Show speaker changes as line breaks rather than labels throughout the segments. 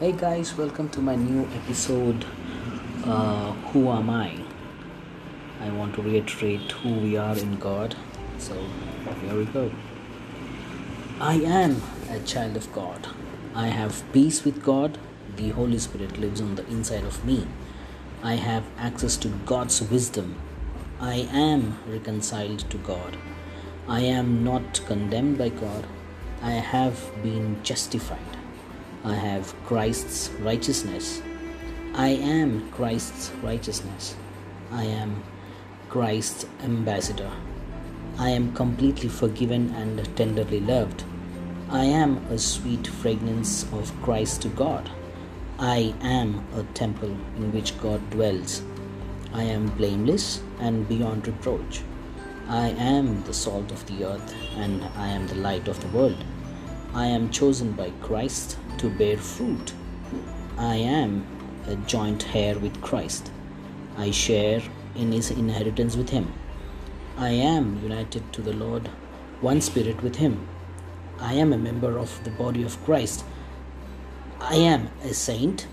Hey guys, welcome to my new episode. Uh, who am I? I want to reiterate who we are in God. So here we go. I am a child of God. I have peace with God. The Holy Spirit lives on the inside of me. I have access to God's wisdom. I am reconciled to God. I am not condemned by God. I have been justified. I have Christ's righteousness. I am Christ's righteousness. I am Christ's ambassador. I am completely forgiven and tenderly loved. I am a sweet fragrance of Christ to God. I am a temple in which God dwells. I am blameless and beyond reproach. I am the salt of the earth and I am the light of the world. I am chosen by Christ to bear fruit. I am a joint heir with Christ. I share in his inheritance with him. I am united to the Lord, one spirit with him. I am a member of the body of Christ. I am a saint.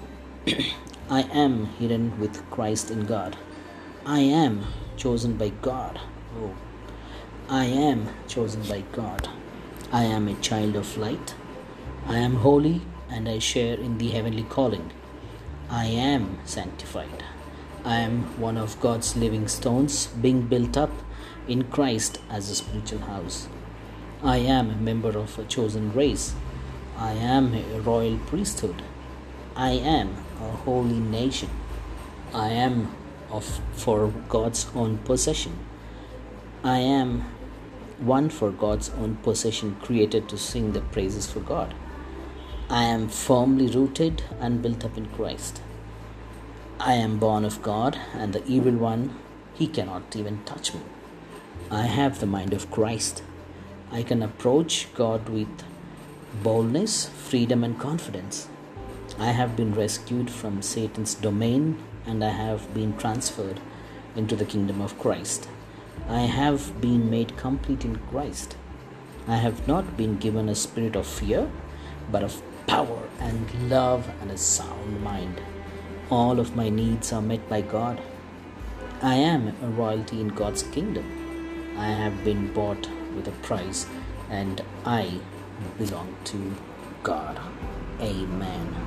I am hidden with Christ in God. I am chosen by God. Oh, I am chosen by God. I am a child of light. I am holy and I share in the heavenly calling. I am sanctified. I am one of God's living stones being built up in Christ as a spiritual house. I am a member of a chosen race. I am a royal priesthood. I am a holy nation. I am of for God's own possession. I am one for God's own possession created to sing the praises for God. I am firmly rooted and built up in Christ. I am born of God, and the evil one, he cannot even touch me. I have the mind of Christ. I can approach God with boldness, freedom, and confidence. I have been rescued from Satan's domain and I have been transferred into the kingdom of Christ. I have been made complete in Christ. I have not been given a spirit of fear, but of power and love and a sound mind. All of my needs are met by God. I am a royalty in God's kingdom. I have been bought with a price and I belong to God. Amen.